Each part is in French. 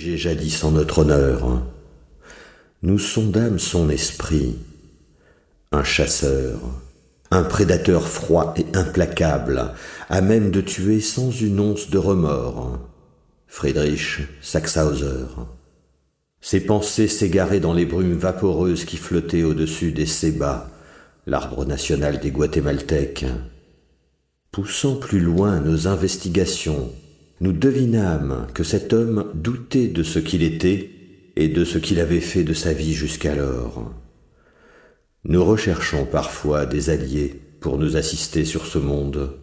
jadis en notre honneur. Nous sondâmes son esprit, un chasseur, un prédateur froid et implacable, à même de tuer sans une once de remords. Friedrich Saxhauser. Ses pensées s'égaraient dans les brumes vaporeuses qui flottaient au-dessus des Sébas, l'arbre national des Guatémaltèques. Poussant plus loin nos investigations, nous devinâmes que cet homme doutait de ce qu'il était et de ce qu'il avait fait de sa vie jusqu'alors. Nous recherchons parfois des alliés pour nous assister sur ce monde.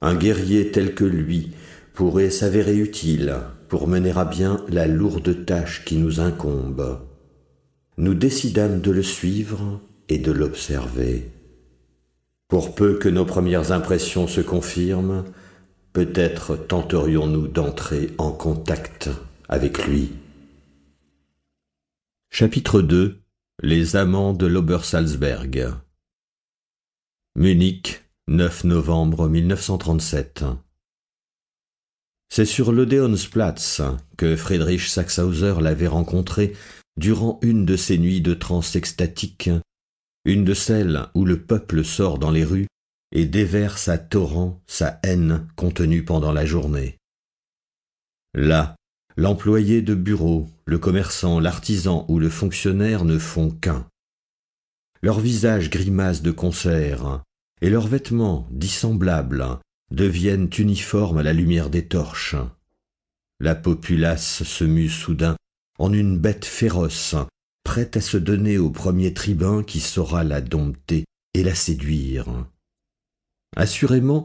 Un guerrier tel que lui pourrait s'avérer utile pour mener à bien la lourde tâche qui nous incombe. Nous décidâmes de le suivre et de l'observer. Pour peu que nos premières impressions se confirment, peut-être tenterions-nous d'entrer en contact avec lui. Chapitre 2 Les amants de l'Obersalzberg. Munich, 9 novembre 1937 C'est sur l'Odeonsplatz que Friedrich Saxhauser l'avait rencontré durant une de ces nuits de transe extatique, une de celles où le peuple sort dans les rues et déverse à torrent sa haine contenue pendant la journée. Là, L'employé de bureau, le commerçant, l'artisan ou le fonctionnaire ne font qu'un. Leurs visages grimacent de concert, et leurs vêtements, dissemblables, deviennent uniformes à la lumière des torches. La populace se mue soudain en une bête féroce, prête à se donner au premier tribun qui saura la dompter et la séduire. Assurément,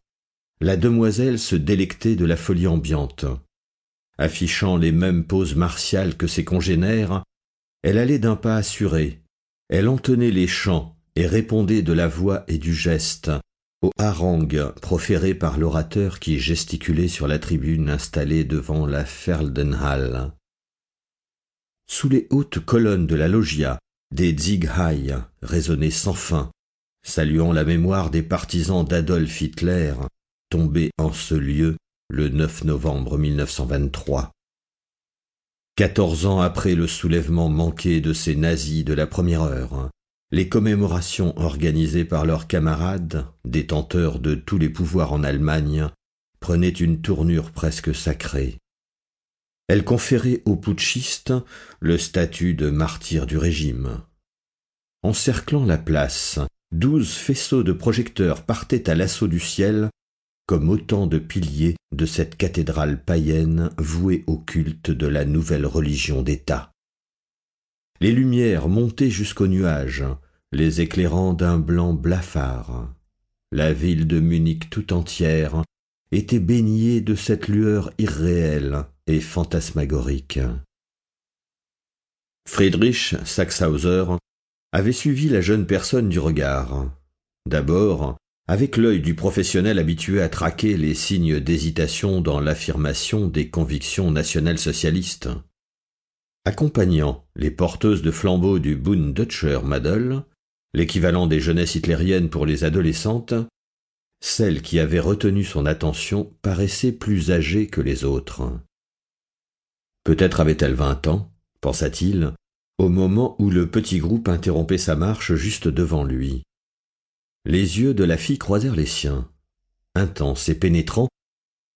la demoiselle se délectait de la folie ambiante. Affichant les mêmes poses martiales que ses congénères, elle allait d'un pas assuré, elle entonnait les chants et répondait de la voix et du geste aux harangues proférées par l'orateur qui gesticulait sur la tribune installée devant la Ferdenhalle. Sous les hautes colonnes de la loggia, des Zieghai résonnaient sans fin, saluant la mémoire des partisans d'Adolf Hitler, tombés en ce lieu le 9 novembre 1923. Quatorze ans après le soulèvement manqué de ces nazis de la première heure, les commémorations organisées par leurs camarades, détenteurs de tous les pouvoirs en Allemagne, prenaient une tournure presque sacrée. Elles conféraient aux putschistes le statut de martyrs du régime. Encerclant la place, douze faisceaux de projecteurs partaient à l'assaut du ciel comme autant de piliers de cette cathédrale païenne vouée au culte de la nouvelle religion d'État. Les lumières montaient jusqu'aux nuages, les éclairant d'un blanc blafard. La ville de Munich tout entière était baignée de cette lueur irréelle et fantasmagorique. Friedrich avait suivi la jeune personne du regard. D'abord, avec l'œil du professionnel habitué à traquer les signes d'hésitation dans l'affirmation des convictions nationales socialistes. Accompagnant les porteuses de flambeaux du Bunddeutscher Madel, l'équivalent des jeunesses hitlériennes pour les adolescentes, celle qui avait retenu son attention paraissait plus âgée que les autres. Peut-être avait-elle vingt ans, pensa-t-il, au moment où le petit groupe interrompait sa marche juste devant lui. Les yeux de la fille croisèrent les siens. Intenses et pénétrants,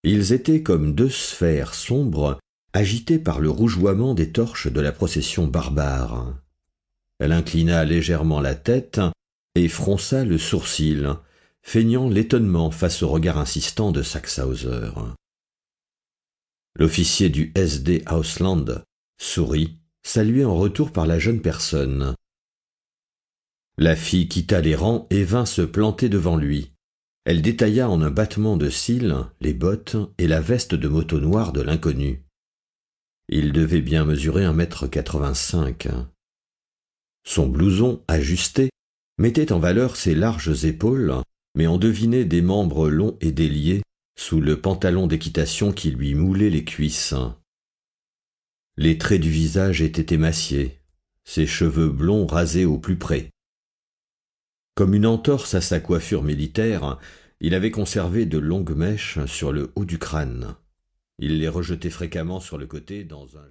ils étaient comme deux sphères sombres agitées par le rougeoiement des torches de la procession barbare. Elle inclina légèrement la tête et fronça le sourcil, feignant l'étonnement face au regard insistant de Saxhauser. L'officier du SD Ausland sourit, salué en retour par la jeune personne. La fille quitta les rangs et vint se planter devant lui. Elle détailla en un battement de cils les bottes et la veste de moto noire de l'inconnu. Il devait bien mesurer un mètre quatre-vingt-cinq. Son blouson, ajusté, mettait en valeur ses larges épaules, mais on devinait des membres longs et déliés sous le pantalon d'équitation qui lui moulait les cuisses. Les traits du visage étaient émaciés, ses cheveux blonds rasés au plus près. Comme une entorse à sa coiffure militaire, il avait conservé de longues mèches sur le haut du crâne. Il les rejetait fréquemment sur le côté dans un